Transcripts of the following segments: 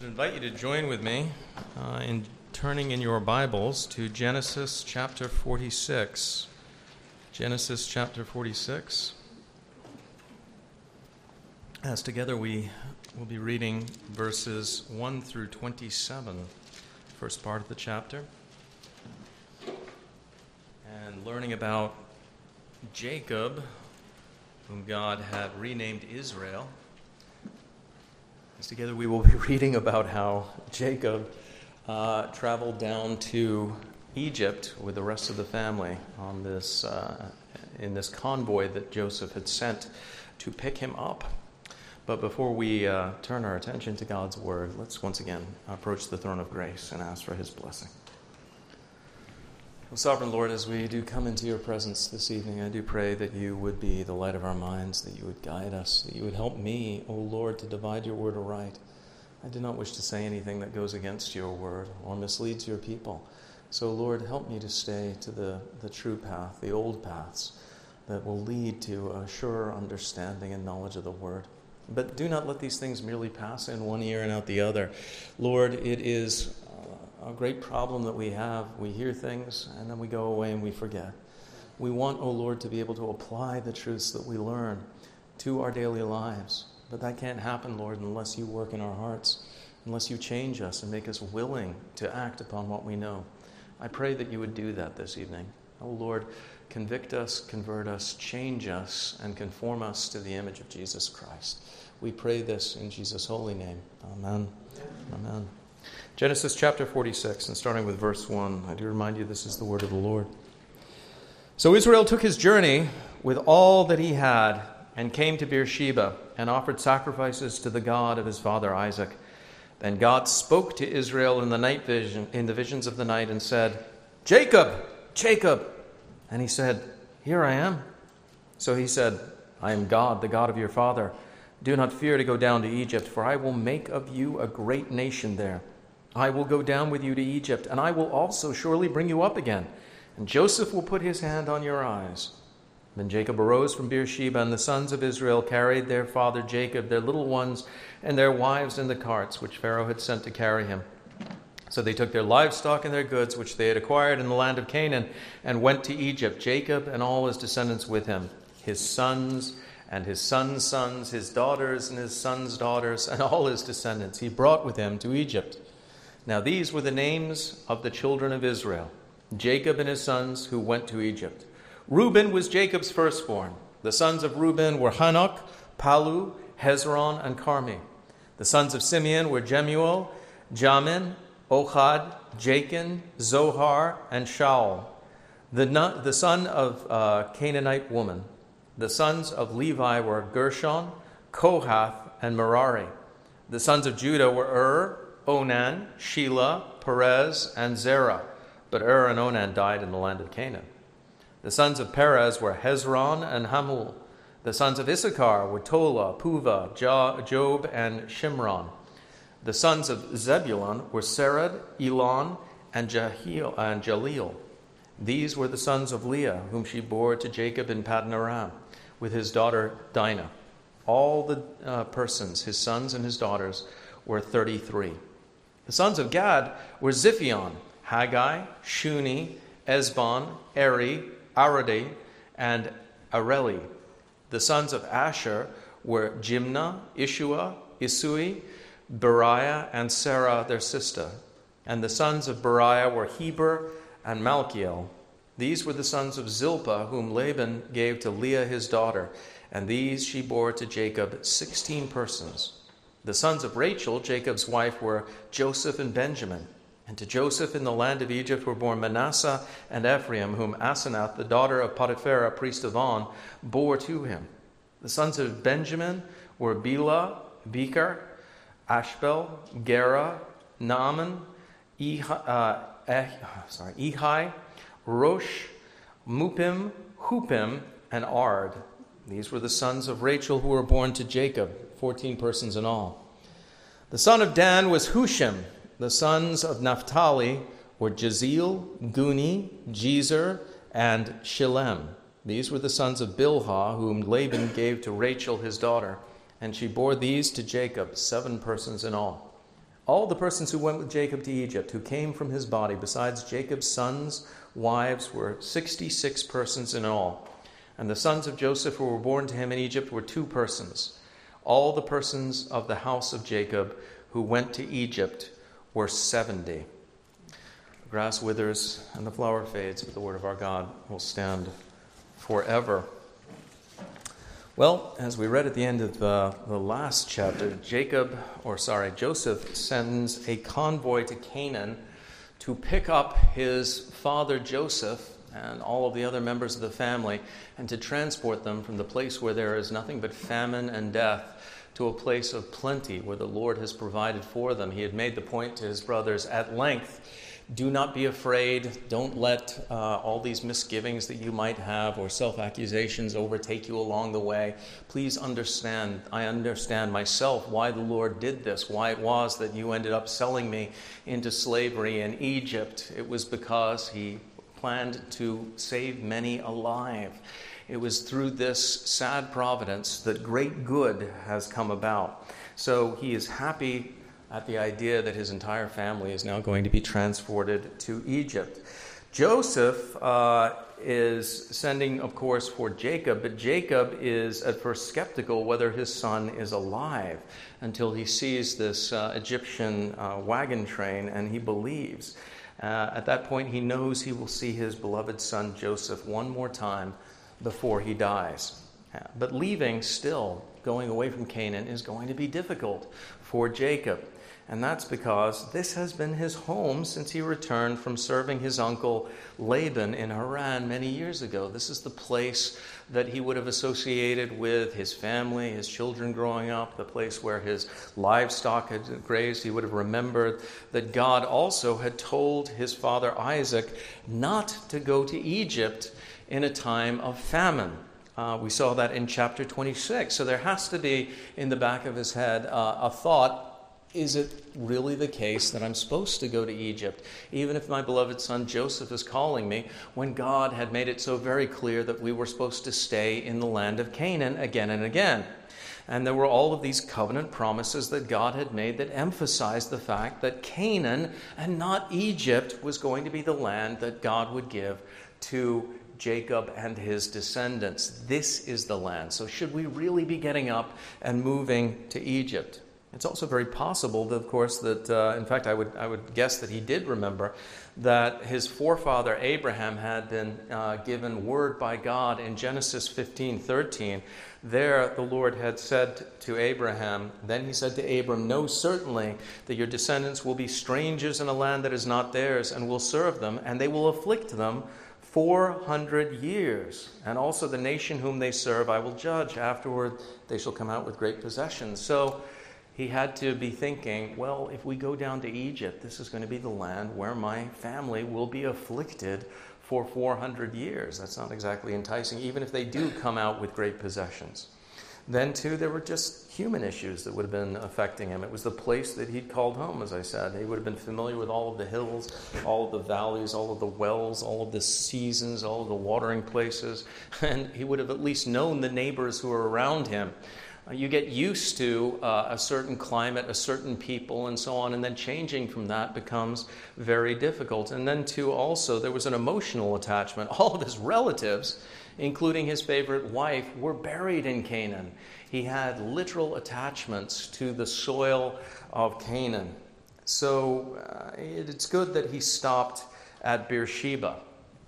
I invite you to join with me uh, in turning in your Bibles to Genesis chapter 46. Genesis chapter 46. As together we will be reading verses 1 through 27, first part of the chapter, and learning about Jacob, whom God had renamed Israel. Together we will be reading about how Jacob uh, traveled down to Egypt with the rest of the family on this, uh, in this convoy that Joseph had sent to pick him up. But before we uh, turn our attention to God's word, let's once again approach the throne of grace and ask for his blessing. Well, Sovereign Lord, as we do come into your presence this evening, I do pray that you would be the light of our minds, that you would guide us, that you would help me, O Lord, to divide your word aright. I do not wish to say anything that goes against your word or misleads your people. So, Lord, help me to stay to the, the true path, the old paths that will lead to a surer understanding and knowledge of the word. But do not let these things merely pass in one ear and out the other. Lord, it is a great problem that we have. We hear things and then we go away and we forget. We want, oh Lord, to be able to apply the truths that we learn to our daily lives. But that can't happen, Lord, unless you work in our hearts, unless you change us and make us willing to act upon what we know. I pray that you would do that this evening. Oh Lord, convict us, convert us, change us, and conform us to the image of Jesus Christ. We pray this in Jesus' holy name. Amen. Amen. Amen. Genesis chapter 46, and starting with verse 1, I do remind you this is the word of the Lord. So Israel took his journey with all that he had and came to Beersheba and offered sacrifices to the God of his father Isaac. Then God spoke to Israel in the night vision, in the visions of the night, and said, Jacob, Jacob. And he said, Here I am. So he said, I am God, the God of your father. Do not fear to go down to Egypt, for I will make of you a great nation there. I will go down with you to Egypt, and I will also surely bring you up again. And Joseph will put his hand on your eyes. Then Jacob arose from Beersheba, and the sons of Israel carried their father Jacob, their little ones, and their wives in the carts which Pharaoh had sent to carry him. So they took their livestock and their goods, which they had acquired in the land of Canaan, and went to Egypt, Jacob and all his descendants with him, his sons and his sons' sons, his daughters and his sons' daughters, and all his descendants. He brought with him to Egypt. Now these were the names of the children of Israel Jacob and his sons who went to Egypt. Reuben was Jacob's firstborn. The sons of Reuben were Hanoch, Pallu, Hezron, and Carmi. The sons of Simeon were Jemuel, Jamin, Ohad, Jachin, Zohar, and Shaul. The, the son of a uh, Canaanite woman. The sons of Levi were Gershon, Kohath, and Merari. The sons of Judah were Ur, Onan, Shelah, Perez, and Zerah. But Ur and Onan died in the land of Canaan. The sons of Perez were Hezron and Hamul. The sons of Issachar were Tola, Puvah, Job, and Shimron. The sons of Zebulun were Sered, Elon, and, Jahiel, and Jaleel. These were the sons of Leah, whom she bore to Jacob in Paddan Aram, with his daughter Dinah. All the uh, persons, his sons and his daughters, were 33. The sons of Gad were Ziphion, Haggai, Shuni, Ezbon, Eri, Arodi, and Areli. The sons of Asher were Jimnah, Ishua, Isui, Beriah, and Sarah, their sister. And the sons of Beriah were Heber and Malchiel. These were the sons of Zilpah, whom Laban gave to Leah his daughter, and these she bore to Jacob sixteen persons. The sons of Rachel, Jacob's wife, were Joseph and Benjamin. And to Joseph in the land of Egypt were born Manasseh and Ephraim, whom Asenath, the daughter of Potiphera, priest of On, bore to him. The sons of Benjamin were Bela, Becher, Ashbel, Gera, Naaman, Ehi, uh, eh, Ehi, Rosh, Muppim, Huppim, and Ard. These were the sons of Rachel who were born to Jacob, 14 persons in all. The son of Dan was Hushim. The sons of Naphtali were Jahzeel, Guni, Jezer, and Shillem. These were the sons of Bilhah, whom Laban gave to Rachel his daughter, and she bore these to Jacob, seven persons in all. All the persons who went with Jacob to Egypt, who came from his body, besides Jacob's sons, wives, were 66 persons in all. And the sons of Joseph who were born to him in Egypt were two persons. All the persons of the house of Jacob who went to Egypt were 70. The grass withers and the flower fades, but the word of our God will stand forever. Well, as we read at the end of the, the last chapter, Jacob, or sorry, Joseph sends a convoy to Canaan to pick up his father Joseph and all of the other members of the family and to transport them from the place where there is nothing but famine and death to a place of plenty where the Lord has provided for them. He had made the point to his brothers at length do not be afraid. Don't let uh, all these misgivings that you might have or self accusations overtake you along the way. Please understand, I understand myself why the Lord did this, why it was that you ended up selling me into slavery in Egypt. It was because He planned to save many alive. It was through this sad providence that great good has come about. So he is happy at the idea that his entire family is now going to be transported to Egypt. Joseph uh, is sending, of course, for Jacob, but Jacob is at first skeptical whether his son is alive until he sees this uh, Egyptian uh, wagon train and he believes. Uh, at that point, he knows he will see his beloved son Joseph one more time before he dies. Uh, but leaving still, going away from Canaan, is going to be difficult for Jacob. And that's because this has been his home since he returned from serving his uncle Laban in Haran many years ago. This is the place that he would have associated with his family, his children growing up, the place where his livestock had grazed. He would have remembered that God also had told his father Isaac not to go to Egypt in a time of famine. Uh, we saw that in chapter 26. So there has to be in the back of his head uh, a thought is it really the case that I'm supposed to go to Egypt, even if my beloved son Joseph is calling me, when God had made it so very clear that we were supposed to stay in the land of Canaan again and again? And there were all of these covenant promises that God had made that emphasized the fact that Canaan and not Egypt was going to be the land that God would give to Jacob and his descendants. This is the land. So, should we really be getting up and moving to Egypt? It's also very possible, that, of course, that, uh, in fact, I would, I would guess that he did remember that his forefather Abraham had been uh, given word by God in Genesis 15 13. There, the Lord had said to Abraham, Then he said to Abram, Know certainly that your descendants will be strangers in a land that is not theirs, and will serve them, and they will afflict them 400 years. And also the nation whom they serve I will judge. Afterward, they shall come out with great possessions. So, he had to be thinking, well, if we go down to Egypt, this is going to be the land where my family will be afflicted for 400 years. That's not exactly enticing, even if they do come out with great possessions. Then, too, there were just human issues that would have been affecting him. It was the place that he'd called home, as I said. He would have been familiar with all of the hills, all of the valleys, all of the wells, all of the seasons, all of the watering places, and he would have at least known the neighbors who were around him. Uh, you get used to uh, a certain climate, a certain people, and so on, and then changing from that becomes very difficult. And then, too, also, there was an emotional attachment. All of his relatives, including his favorite wife, were buried in Canaan. He had literal attachments to the soil of Canaan. So uh, it's good that he stopped at Beersheba.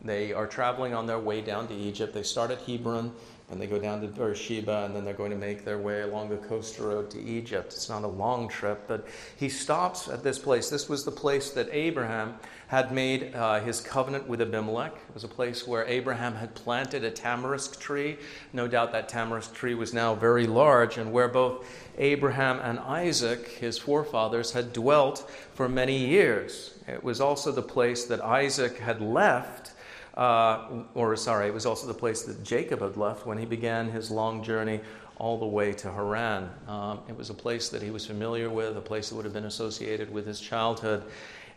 They are traveling on their way down to Egypt. They start at Hebron and they go down to Beersheba, and then they're going to make their way along the coastal road to Egypt. It's not a long trip, but he stops at this place. This was the place that Abraham had made uh, his covenant with Abimelech. It was a place where Abraham had planted a tamarisk tree. No doubt that tamarisk tree was now very large, and where both Abraham and Isaac, his forefathers, had dwelt for many years. It was also the place that Isaac had left uh, or sorry, it was also the place that Jacob had left when he began his long journey all the way to Haran. Um, it was a place that he was familiar with, a place that would have been associated with his childhood.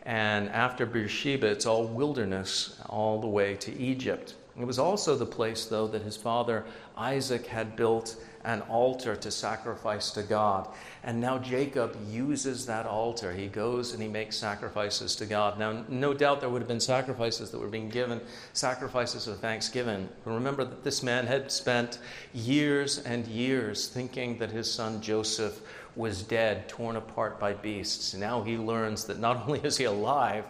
And after Beersheba, it's all wilderness all the way to Egypt. It was also the place, though, that his father Isaac had built an altar to sacrifice to God. And now Jacob uses that altar. He goes and he makes sacrifices to God. Now, no doubt there would have been sacrifices that were being given, sacrifices of thanksgiving. Remember that this man had spent years and years thinking that his son Joseph was dead, torn apart by beasts. Now he learns that not only is he alive,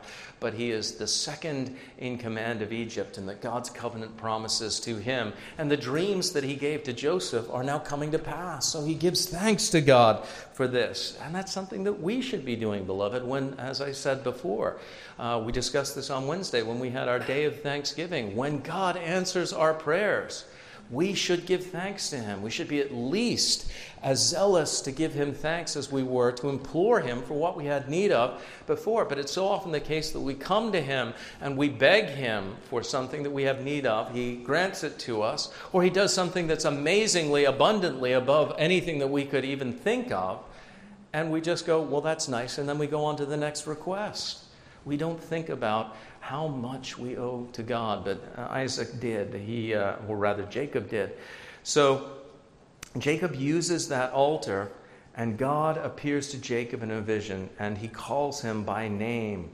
but he is the second in command of Egypt, and that God's covenant promises to him and the dreams that he gave to Joseph are now coming to pass. So he gives thanks to God for this. And that's something that we should be doing, beloved, when, as I said before, uh, we discussed this on Wednesday when we had our day of thanksgiving, when God answers our prayers we should give thanks to him. We should be at least as zealous to give him thanks as we were to implore him for what we had need of before. But it's so often the case that we come to him and we beg him for something that we have need of. He grants it to us, or he does something that's amazingly, abundantly above anything that we could even think of. And we just go, well, that's nice. And then we go on to the next request. We don't think about how much we owe to God, but uh, Isaac did. He, uh, or rather, Jacob did. So Jacob uses that altar, and God appears to Jacob in a vision, and he calls him by name.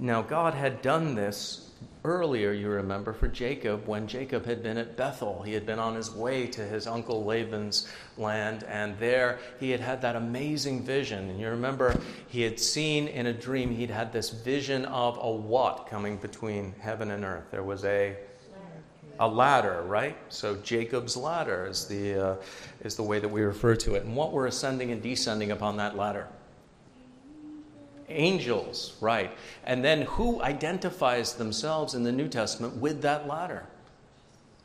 Now, God had done this earlier, you remember, for Jacob when Jacob had been at Bethel. He had been on his way to his uncle Laban's land, and there he had had that amazing vision. And you remember, he had seen in a dream, he'd had this vision of a what coming between heaven and earth. There was a a ladder, right? So Jacob's ladder is the, uh, is the way that we refer to it. And what we're ascending and descending upon that ladder? Angels, right. And then who identifies themselves in the New Testament with that ladder?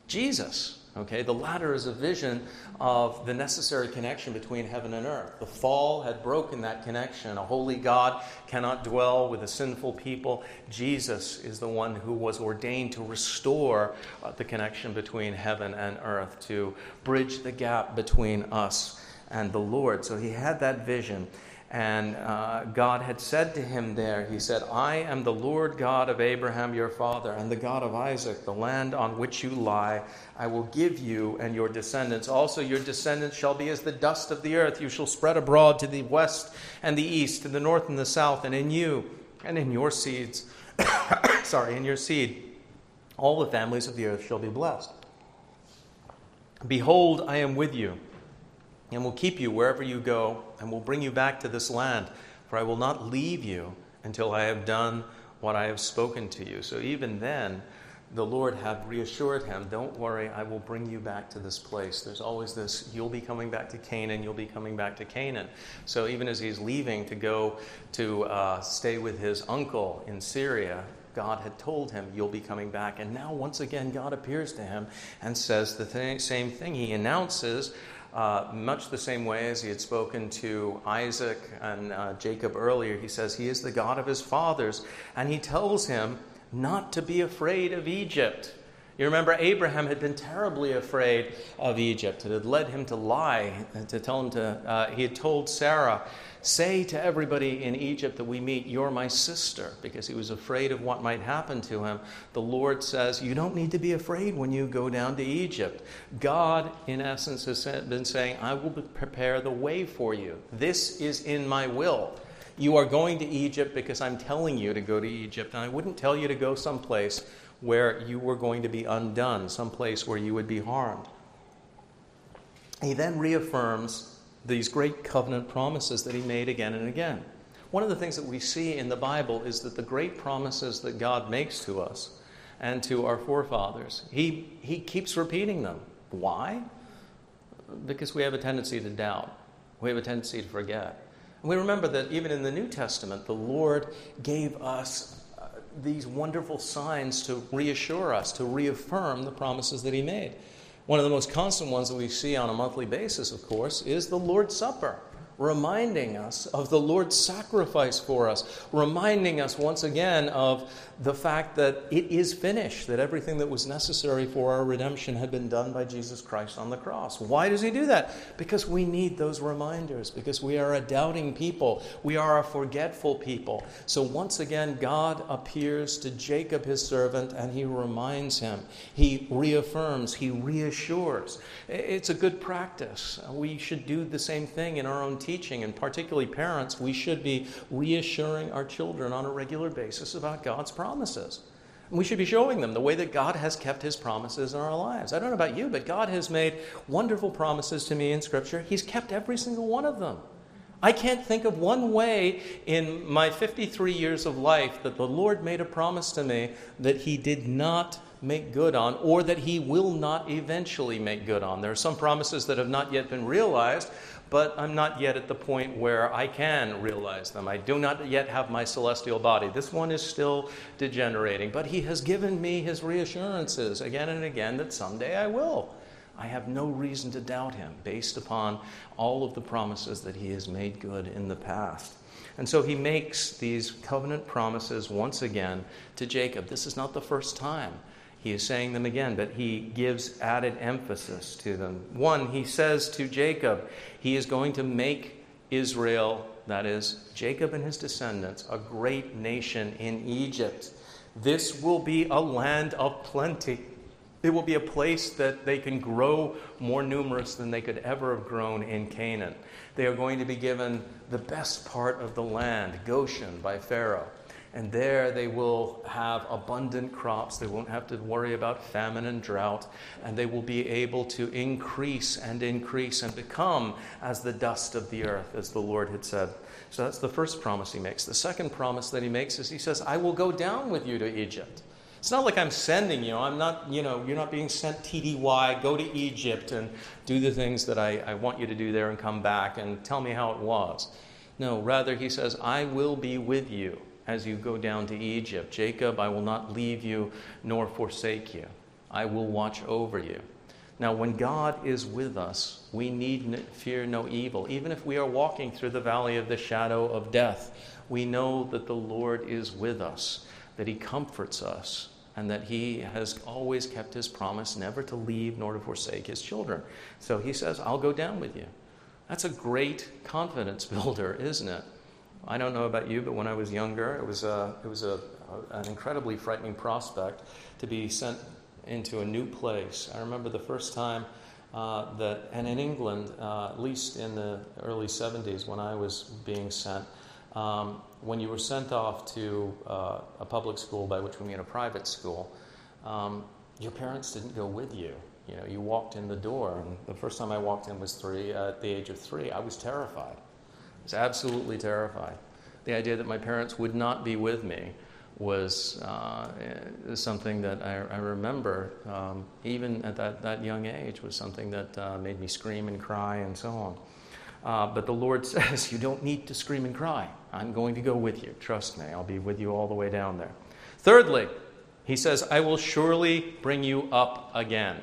Jesus. Okay, the ladder is a vision of the necessary connection between heaven and earth. The fall had broken that connection. A holy God cannot dwell with a sinful people. Jesus is the one who was ordained to restore uh, the connection between heaven and earth, to bridge the gap between us and the Lord. So he had that vision. And uh, God had said to him there, He said, I am the Lord God of Abraham your father, and the God of Isaac, the land on which you lie, I will give you and your descendants. Also, your descendants shall be as the dust of the earth. You shall spread abroad to the west and the east, to the north and the south, and in you and in your seeds, sorry, in your seed, all the families of the earth shall be blessed. Behold, I am with you and will keep you wherever you go, and will bring you back to this land. For I will not leave you until I have done what I have spoken to you. So even then, the Lord had reassured him, Don't worry, I will bring you back to this place. There's always this, you'll be coming back to Canaan, you'll be coming back to Canaan. So even as he's leaving to go to uh, stay with his uncle in Syria, God had told him, You'll be coming back. And now, once again, God appears to him and says the th- same thing. He announces uh, much the same way as he had spoken to Isaac and uh, Jacob earlier, he says he is the God of his fathers, and he tells him not to be afraid of Egypt. You remember, Abraham had been terribly afraid of Egypt. It had led him to lie, to tell him to, uh, he had told Sarah, Say to everybody in Egypt that we meet, You're my sister, because he was afraid of what might happen to him. The Lord says, You don't need to be afraid when you go down to Egypt. God, in essence, has been saying, I will prepare the way for you. This is in my will. You are going to Egypt because I'm telling you to go to Egypt, and I wouldn't tell you to go someplace where you were going to be undone, someplace where you would be harmed. He then reaffirms these great covenant promises that he made again and again. One of the things that we see in the Bible is that the great promises that God makes to us and to our forefathers, he, he keeps repeating them. Why? Because we have a tendency to doubt, we have a tendency to forget. And we remember that even in the New Testament, the Lord gave us uh, these wonderful signs to reassure us, to reaffirm the promises that he made. One of the most constant ones that we see on a monthly basis, of course, is the Lord's Supper. Reminding us of the Lord's sacrifice for us, reminding us once again of the fact that it is finished, that everything that was necessary for our redemption had been done by Jesus Christ on the cross. Why does he do that? Because we need those reminders, because we are a doubting people, we are a forgetful people. So once again, God appears to Jacob, his servant, and he reminds him, he reaffirms, he reassures. It's a good practice. We should do the same thing in our own teaching, and particularly parents, we should be reassuring our children on a regular basis about God's promises. And we should be showing them the way that God has kept his promises in our lives. I don't know about you, but God has made wonderful promises to me in Scripture. He's kept every single one of them. I can't think of one way in my 53 years of life that the Lord made a promise to me that He did not make good on or that He will not eventually make good on. There are some promises that have not yet been realized, but I'm not yet at the point where I can realize them. I do not yet have my celestial body. This one is still degenerating, but He has given me His reassurances again and again that someday I will. I have no reason to doubt Him based upon all of the promises that He has made good in the past. And so he makes these covenant promises once again to Jacob. This is not the first time he is saying them again, but he gives added emphasis to them. One, he says to Jacob, he is going to make Israel, that is, Jacob and his descendants, a great nation in Egypt. This will be a land of plenty. It will be a place that they can grow more numerous than they could ever have grown in Canaan. They are going to be given the best part of the land, Goshen, by Pharaoh. And there they will have abundant crops. They won't have to worry about famine and drought. And they will be able to increase and increase and become as the dust of the earth, as the Lord had said. So that's the first promise he makes. The second promise that he makes is he says, I will go down with you to Egypt. It's not like I'm sending you. I'm not, you know, you're not being sent TDY, go to Egypt and do the things that I, I want you to do there and come back and tell me how it was. No, rather, he says, I will be with you as you go down to Egypt. Jacob, I will not leave you nor forsake you. I will watch over you. Now, when God is with us, we need fear no evil. Even if we are walking through the valley of the shadow of death, we know that the Lord is with us, that He comforts us, and that He has always kept His promise never to leave nor to forsake His children. So He says, I'll go down with you. That's a great confidence builder, isn't it? I don't know about you, but when I was younger, it was, a, it was a, an incredibly frightening prospect to be sent into a new place. I remember the first time uh, that, and in England, uh, at least in the early 70s when I was being sent, um, when you were sent off to uh, a public school, by which we mean a private school, um, your parents didn't go with you. You know, you walked in the door, and the first time I walked in was three. at the age of three, I was terrified was absolutely terrified. The idea that my parents would not be with me was uh, something that I, I remember, um, even at that, that young age, was something that uh, made me scream and cry and so on. Uh, but the Lord says, You don't need to scream and cry. I'm going to go with you. Trust me, I'll be with you all the way down there. Thirdly, He says, I will surely bring you up again.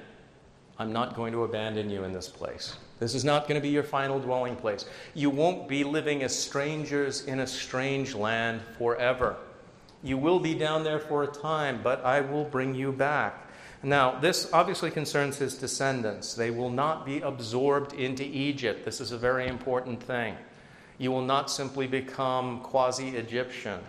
I'm not going to abandon you in this place. This is not going to be your final dwelling place. You won't be living as strangers in a strange land forever. You will be down there for a time, but I will bring you back. Now, this obviously concerns his descendants. They will not be absorbed into Egypt. This is a very important thing. You will not simply become quasi Egyptian.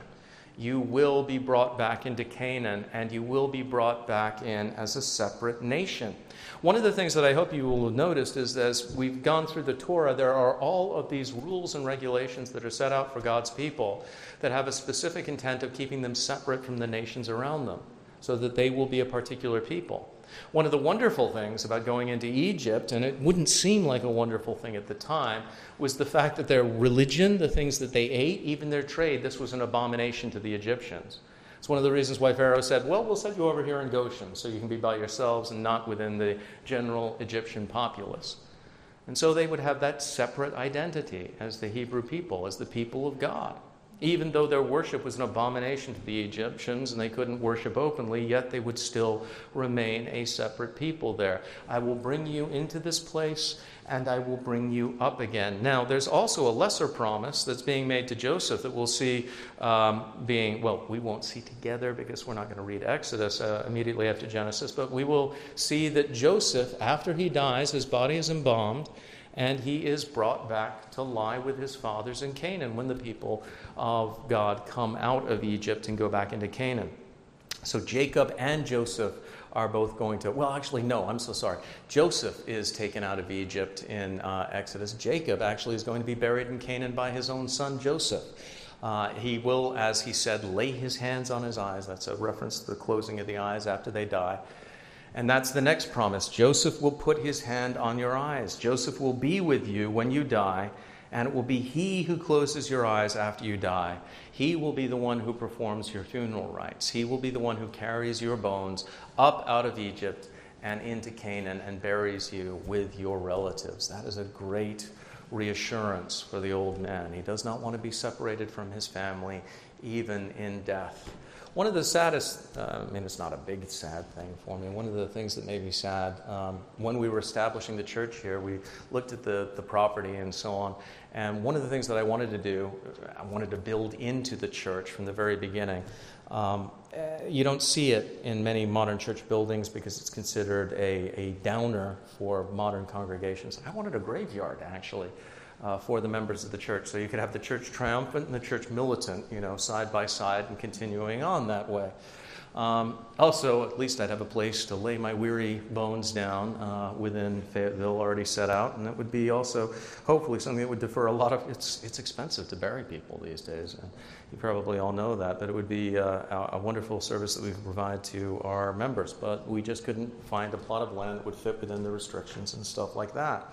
You will be brought back into Canaan, and you will be brought back in as a separate nation. One of the things that I hope you will have noticed is as we've gone through the Torah, there are all of these rules and regulations that are set out for God's people that have a specific intent of keeping them separate from the nations around them so that they will be a particular people. One of the wonderful things about going into Egypt, and it wouldn't seem like a wonderful thing at the time, was the fact that their religion, the things that they ate, even their trade, this was an abomination to the Egyptians. It's one of the reasons why Pharaoh said, Well, we'll set you over here in Goshen so you can be by yourselves and not within the general Egyptian populace. And so they would have that separate identity as the Hebrew people, as the people of God. Even though their worship was an abomination to the Egyptians and they couldn't worship openly, yet they would still remain a separate people there. I will bring you into this place and I will bring you up again. Now, there's also a lesser promise that's being made to Joseph that we'll see um, being, well, we won't see together because we're not going to read Exodus uh, immediately after Genesis, but we will see that Joseph, after he dies, his body is embalmed and he is brought back to lie with his fathers in Canaan when the people of God come out of Egypt and go back into Canaan. So Jacob and Joseph are both going to, well, actually, no, I'm so sorry. Joseph is taken out of Egypt in uh, Exodus. Jacob actually is going to be buried in Canaan by his own son Joseph. Uh, he will, as he said, lay his hands on his eyes. That's a reference to the closing of the eyes after they die. And that's the next promise. Joseph will put his hand on your eyes. Joseph will be with you when you die, and it will be he who closes your eyes after you die. He will be the one who performs your funeral rites. He will be the one who carries your bones up out of Egypt and into Canaan and buries you with your relatives. That is a great reassurance for the old man. He does not want to be separated from his family, even in death. One of the saddest, uh, I mean, it's not a big sad thing for me. One of the things that made me sad, um, when we were establishing the church here, we looked at the, the property and so on. And one of the things that I wanted to do, I wanted to build into the church from the very beginning. Um, eh, you don't see it in many modern church buildings because it's considered a, a downer for modern congregations. I wanted a graveyard, actually uh, for the members of the church. So you could have the church triumphant and the church militant, you know, side by side and continuing on that way. Um, also, at least I'd have a place to lay my weary bones down uh, within Fayetteville already set out, and that would be also hopefully something that would defer a lot of. It's it's expensive to bury people these days, and you probably all know that. But it would be uh, a, wonderful service that we provide to our members. But we just couldn't find a plot of land that would fit within the restrictions and stuff like that.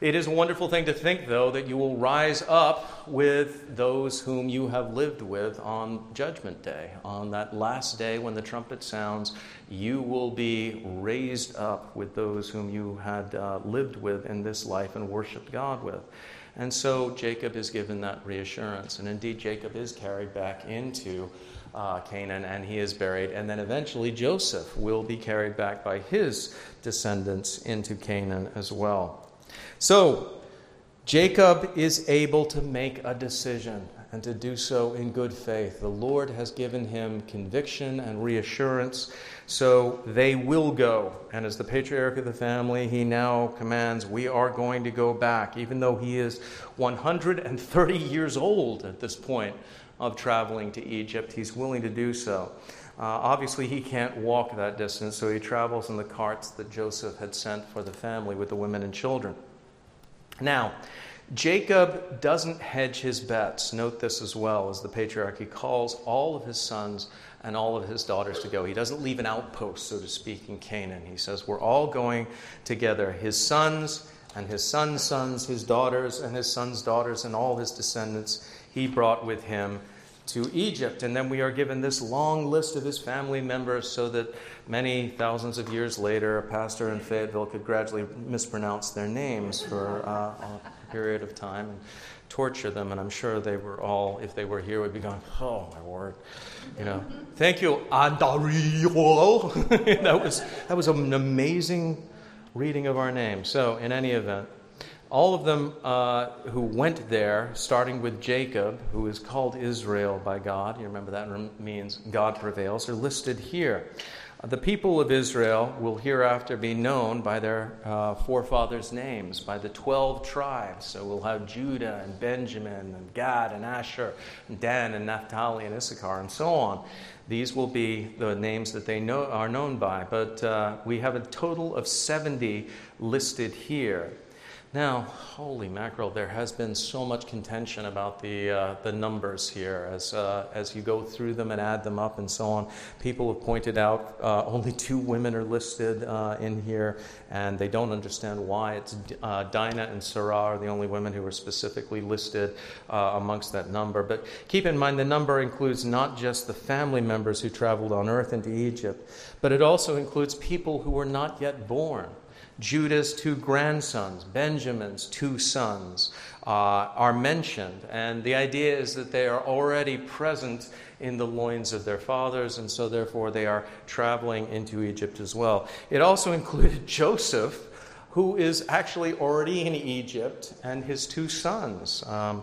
It is a wonderful thing to think, though, that you will rise up with those whom you have lived with on Judgment Day. On that last day when the trumpet sounds, you will be raised up with those whom you had uh, lived with in this life and worshiped God with. And so Jacob is given that reassurance. And indeed, Jacob is carried back into uh, Canaan and he is buried. And then eventually, Joseph will be carried back by his descendants into Canaan as well. So, Jacob is able to make a decision and to do so in good faith. The Lord has given him conviction and reassurance, so they will go. And as the patriarch of the family, he now commands, We are going to go back, even though he is 130 years old at this point of traveling to Egypt. He's willing to do so. Uh, obviously, he can't walk that distance, so he travels in the carts that Joseph had sent for the family with the women and children. Now, Jacob doesn't hedge his bets. Note this as well as the patriarch. He calls all of his sons and all of his daughters to go. He doesn't leave an outpost, so to speak, in Canaan. He says, We're all going together. His sons and his sons' sons, his daughters and his sons' daughters, and all his descendants, he brought with him to Egypt. And then we are given this long list of his family members so that many thousands of years later, a pastor in Fayetteville could gradually mispronounce their names for uh, a period of time and torture them. And I'm sure they were all, if they were here, would be going, oh my word. You know, thank you, Andario. that, was, that was an amazing reading of our name. So, in any event, all of them uh, who went there, starting with Jacob, who is called Israel by God, you remember that means God prevails, are listed here. The people of Israel will hereafter be known by their uh, forefathers' names, by the 12 tribes. So we'll have Judah and Benjamin and Gad and Asher and Dan and Naphtali and Issachar and so on. These will be the names that they know, are known by. But uh, we have a total of 70 listed here. Now, holy mackerel, there has been so much contention about the, uh, the numbers here as, uh, as you go through them and add them up and so on. People have pointed out uh, only two women are listed uh, in here, and they don't understand why. It's uh, Dinah and Sarah are the only women who are specifically listed uh, amongst that number. But keep in mind, the number includes not just the family members who traveled on earth into Egypt, but it also includes people who were not yet born Judah's two grandsons, Benjamin's two sons, uh, are mentioned. And the idea is that they are already present in the loins of their fathers, and so therefore they are traveling into Egypt as well. It also included Joseph, who is actually already in Egypt, and his two sons. Um,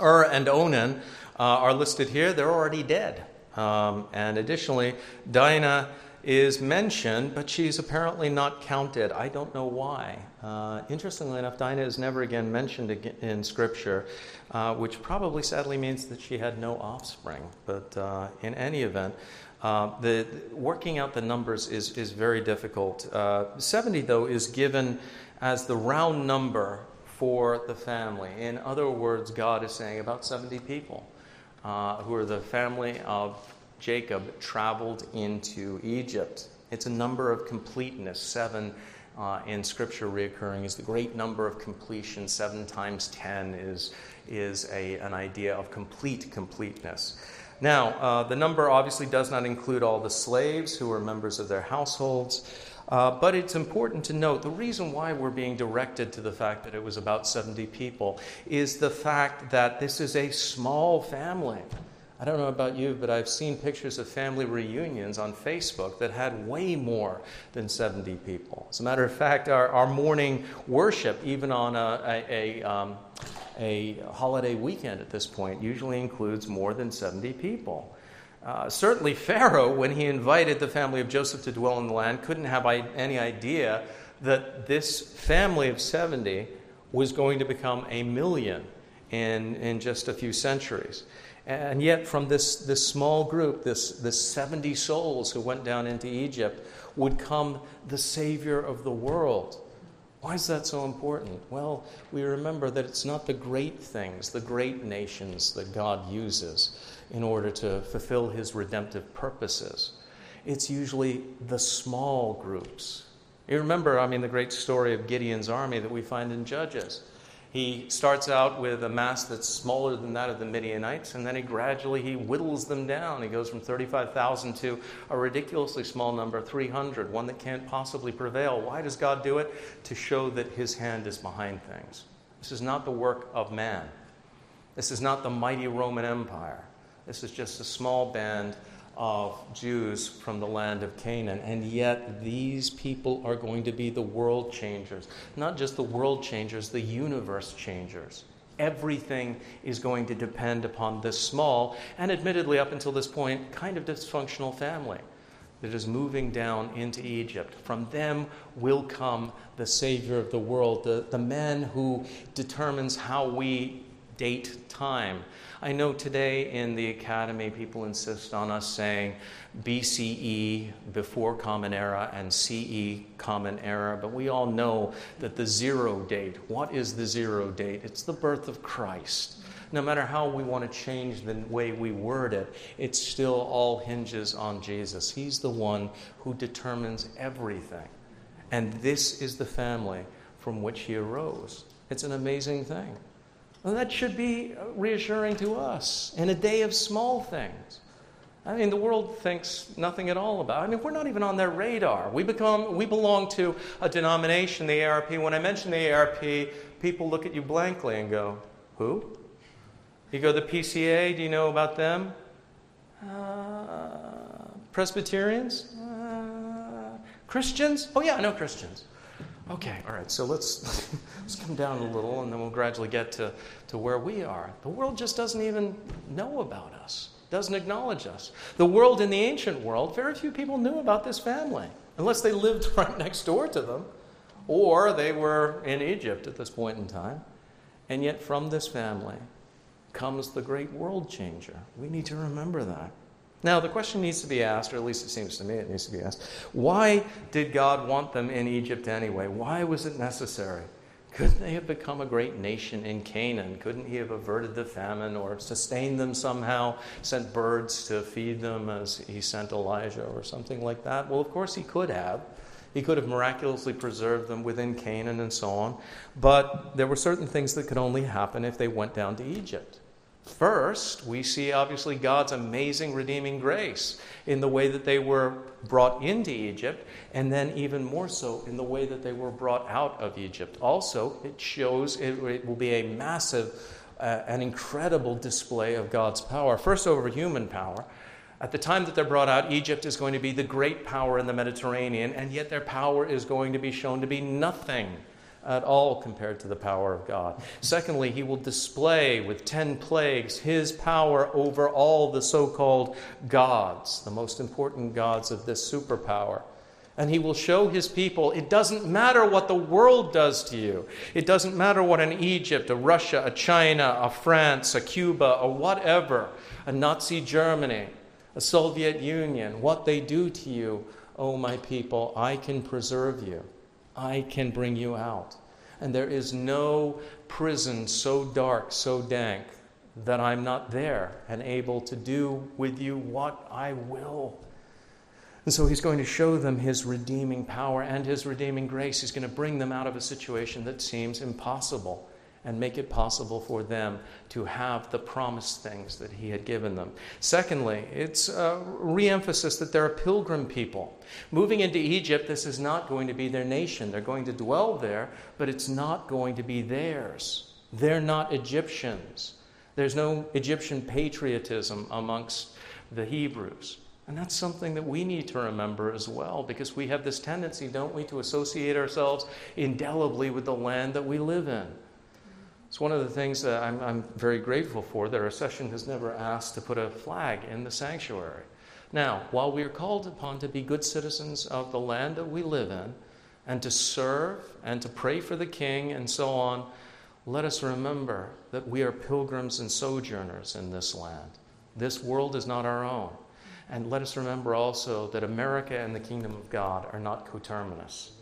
Ur and Onan uh, are listed here. They're already dead. Um, and additionally, Dinah is mentioned, but she's apparently not counted. I don't know why. Uh, interestingly enough, Dinah is never again mentioned in Scripture, uh, which probably sadly means that she had no offspring. But uh, in any event, uh, the, working out the numbers is, is very difficult. Uh, 70, though, is given as the round number for the family. In other words, God is saying about 70 people uh, who are the family of Jacob traveled into Egypt. It's a number of completeness. Seven uh, in Scripture reoccurring is the great number of completion. Seven times ten is, is a, an idea of complete completeness. Now, uh, the number obviously does not include all the slaves who were members of their households. Uh, but it's important to note the reason why we're being directed to the fact that it was about 70 people is the fact that this is a small family. I don't know about you, but I've seen pictures of family reunions on Facebook that had way more than 70 people. As a matter of fact, our, our morning worship, even on a, a, a, um, a holiday weekend at this point, usually includes more than 70 people. Uh, certainly, Pharaoh, when he invited the family of Joseph to dwell in the land, couldn't have any idea that this family of 70 was going to become a million in, in just a few centuries. And yet, from this, this small group, this, this 70 souls who went down into Egypt, would come the Savior of the world. Why is that so important? Well, we remember that it's not the great things, the great nations that God uses in order to fulfill his redemptive purposes. It's usually the small groups. You remember, I mean, the great story of Gideon's army that we find in Judges. He starts out with a mass that's smaller than that of the Midianites, and then he gradually he whittles them down. He goes from 35,000 to a ridiculously small number, 300, one that can't possibly prevail. Why does God do it? To show that his hand is behind things. This is not the work of man. This is not the mighty Roman Empire. This is just a small band of Jews from the land of Canaan. And yet, these people are going to be the world changers. Not just the world changers, the universe changers. Everything is going to depend upon this small, and admittedly, up until this point, kind of dysfunctional family that is moving down into Egypt. From them will come the Savior of the world, the, the man who determines how we date time, I know today in the academy, people insist on us saying BCE, before Common Era, and CE, Common Era, but we all know that the zero date, what is the zero date? It's the birth of Christ. No matter how we want to change the way we word it, it still all hinges on Jesus. He's the one who determines everything. And this is the family from which he arose. It's an amazing thing. Well, that should be reassuring to us in a day of small things. I mean, the world thinks nothing at all about. It. I mean, we're not even on their radar. We become, we belong to a denomination, the ARP. When I mention the ARP, people look at you blankly and go, "Who?" You go, "The PCA. Do you know about them?" Uh, Presbyterians, uh, Christians. Oh yeah, I know Christians. Okay, all right, so let's, let's come down a little and then we'll gradually get to, to where we are. The world just doesn't even know about us, doesn't acknowledge us. The world in the ancient world, very few people knew about this family, unless they lived right next door to them or they were in Egypt at this point in time. And yet, from this family comes the great world changer. We need to remember that. Now, the question needs to be asked, or at least it seems to me it needs to be asked why did God want them in Egypt anyway? Why was it necessary? Couldn't they have become a great nation in Canaan? Couldn't he have averted the famine or sustained them somehow, sent birds to feed them as he sent Elijah or something like that? Well, of course he could have. He could have miraculously preserved them within Canaan and so on. But there were certain things that could only happen if they went down to Egypt. First, we see obviously God's amazing redeeming grace in the way that they were brought into Egypt, and then even more so in the way that they were brought out of Egypt. Also, it shows it, it will be a massive, uh, an incredible display of God's power. First, over human power. At the time that they're brought out, Egypt is going to be the great power in the Mediterranean, and yet their power is going to be shown to be nothing at all compared to the power of God. Secondly, he will display with 10 plagues his power over all the so called gods, the most important gods of this superpower. And he will show his people it doesn't matter what the world does to you. It doesn't matter what an Egypt, a Russia, a China, a France, a Cuba, or whatever, a Nazi Germany, a Soviet Union, what they do to you. Oh, my people, I can preserve you. I can bring you out. And there is no prison so dark, so dank, that I'm not there and able to do with you what I will. And so he's going to show them his redeeming power and his redeeming grace. He's going to bring them out of a situation that seems impossible and make it possible for them to have the promised things that he had given them. Secondly, it's a reemphasis that they're a pilgrim people. Moving into Egypt, this is not going to be their nation. They're going to dwell there, but it's not going to be theirs. They're not Egyptians. There's no Egyptian patriotism amongst the Hebrews. And that's something that we need to remember as well, because we have this tendency, don't we, to associate ourselves indelibly with the land that we live in. It's one of the things that I'm, I'm very grateful for that our session has never asked to put a flag in the sanctuary. Now, while we are called upon to be good citizens of the land that we live in, and to serve and to pray for the king and so on, let us remember that we are pilgrims and sojourners in this land. This world is not our own. And let us remember also that America and the kingdom of God are not coterminous.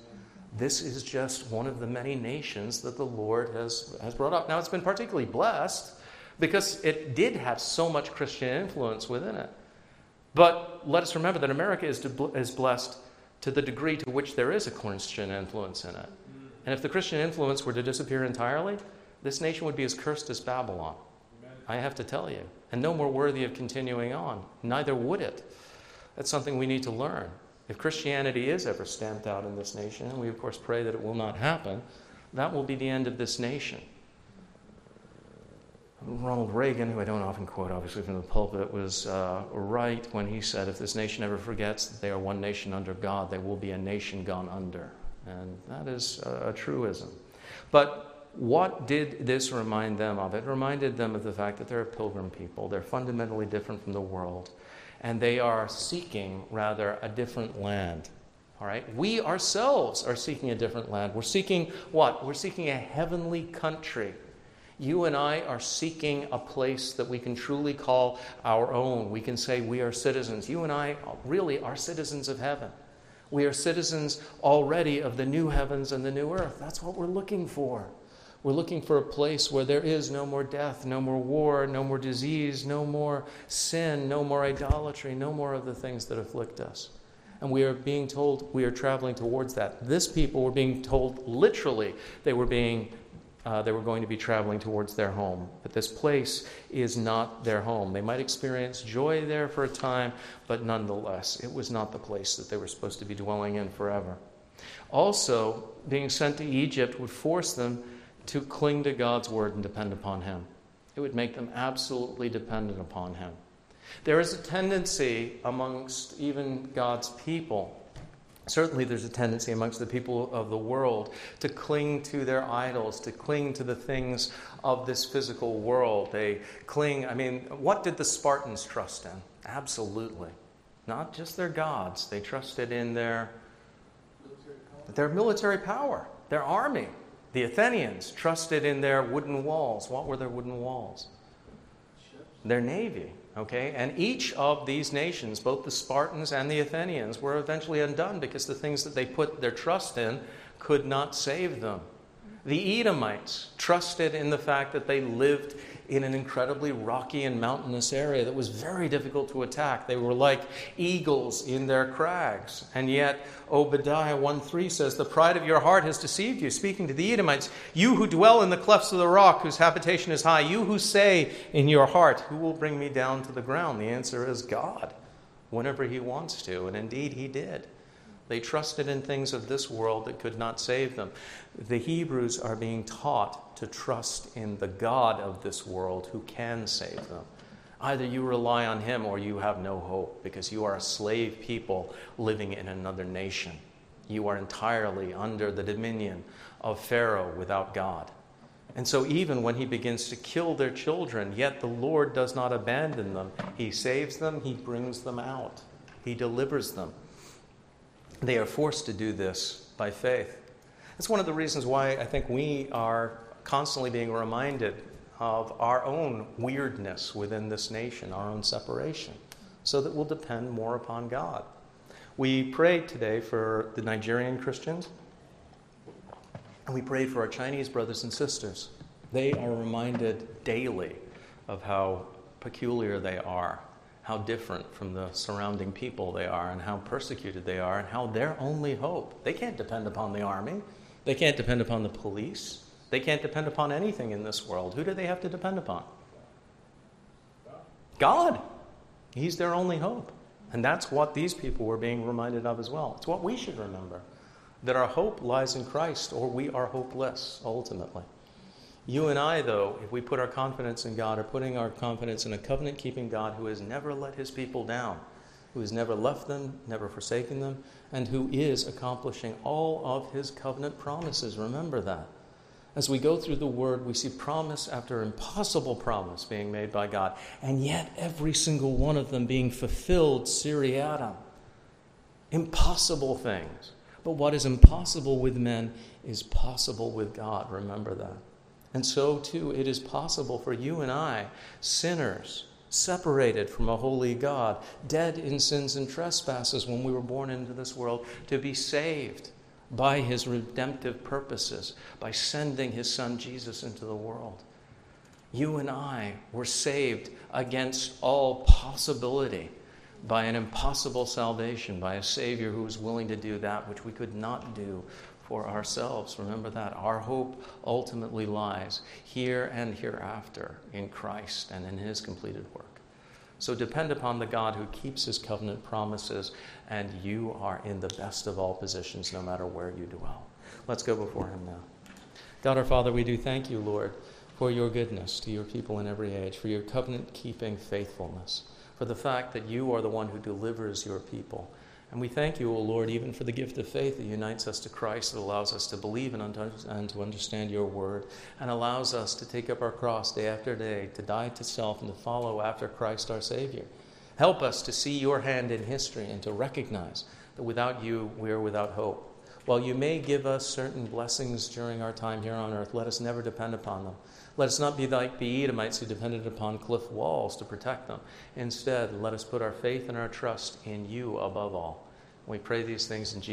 This is just one of the many nations that the Lord has, has brought up. Now, it's been particularly blessed because it did have so much Christian influence within it. But let us remember that America is, to, is blessed to the degree to which there is a Christian influence in it. And if the Christian influence were to disappear entirely, this nation would be as cursed as Babylon. I have to tell you. And no more worthy of continuing on. Neither would it. That's something we need to learn. If Christianity is ever stamped out in this nation, and we of course pray that it will not happen, that will be the end of this nation. Ronald Reagan, who I don't often quote, obviously, from the pulpit, was uh, right when he said, If this nation ever forgets that they are one nation under God, they will be a nation gone under. And that is a, a truism. But what did this remind them of? It reminded them of the fact that they're a pilgrim people. They're fundamentally different from the world and they are seeking, rather, a different land. All right? We ourselves are seeking a different land. We're seeking what? We're seeking a heavenly country. You and I are seeking a place that we can truly call our own. We can say we are citizens. You and I really are citizens of heaven. We are citizens already of the new heavens and the new earth. That's what we're looking for. We're looking for a place where there is no more death, no more war, no more disease, no more sin, no more idolatry, no more of the things that afflict us. And we are being told we are traveling towards that. This people were being told literally they were being uh, they were going to be traveling towards their home. But this place is not their home. They might experience joy there for a time, but nonetheless, it was not the place that they were supposed to be dwelling in forever. Also, being sent to Egypt would force them to cling to God's word and depend upon Him. It would make them absolutely dependent upon Him. There is a tendency amongst even God's people, certainly there's a tendency amongst the people of the world, to cling to their idols, to cling to the things of this physical world. They cling, I mean, what did the Spartans trust in? Absolutely. Not just their gods, they trusted in their, their military power, their army. The Athenians trusted in their wooden walls. What were their wooden walls? Their navy. Okay? And each of these nations, both the Spartans and the Athenians, were eventually undone because the things that they put their trust in could not save them. The Edomites trusted in the fact that they lived in an incredibly rocky and mountainous area that was very difficult to attack. They were like eagles in their crags. And yet, Obadiah 1 3 says, The pride of your heart has deceived you. Speaking to the Edomites, you who dwell in the clefts of the rock, whose habitation is high, you who say in your heart, Who will bring me down to the ground? The answer is God, whenever He wants to. And indeed, He did. They trusted in things of this world that could not save them. The Hebrews are being taught to trust in the God of this world who can save them. Either you rely on him or you have no hope because you are a slave people living in another nation. You are entirely under the dominion of Pharaoh without God. And so, even when he begins to kill their children, yet the Lord does not abandon them. He saves them, he brings them out, he delivers them. They are forced to do this by faith. That's one of the reasons why I think we are constantly being reminded of our own weirdness within this nation, our own separation, so that we'll depend more upon God. We prayed today for the Nigerian Christians, and we prayed for our Chinese brothers and sisters. They are reminded daily of how peculiar they are how different from the surrounding people they are and how persecuted they are and how their only hope. They can't depend upon the army, they can't depend upon the police, they can't depend upon anything in this world. Who do they have to depend upon? God. He's their only hope. And that's what these people were being reminded of as well. It's what we should remember that our hope lies in Christ, or we are hopeless ultimately. You and I, though, if we put our confidence in God, are putting our confidence in a covenant keeping God who has never let his people down, who has never left them, never forsaken them, and who is accomplishing all of his covenant promises. Remember that. As we go through the word, we see promise after impossible promise being made by God, and yet every single one of them being fulfilled seriatim. Impossible things. But what is impossible with men is possible with God. Remember that. And so, too, it is possible for you and I, sinners, separated from a holy God, dead in sins and trespasses when we were born into this world, to be saved by his redemptive purposes, by sending his son Jesus into the world. You and I were saved against all possibility by an impossible salvation, by a Savior who was willing to do that which we could not do for ourselves. Remember that. Our hope ultimately lies here and hereafter in Christ and in His completed work. So depend upon the God who keeps His covenant promises, and you are in the best of all positions no matter where you dwell. Let's go before Him now. God our Father, we do thank you, Lord, for your goodness to your people in every age, for your covenant keeping faithfulness, for the fact that you are the one who delivers your people and we thank you, O Lord, even for the gift of faith that unites us to Christ, that allows us to believe and, to understand your word, and allows us to take up our cross day after day, to die to self, and to follow after Christ our Savior. Help us to see your hand in history and to recognize that without you, we are without hope. While you may give us certain blessings during our time here on earth, let us never depend upon them. Let us not be like the Edomites who depended upon cliff walls to protect them. Instead, let us put our faith and our trust in you above all. We pray these things in Jesus'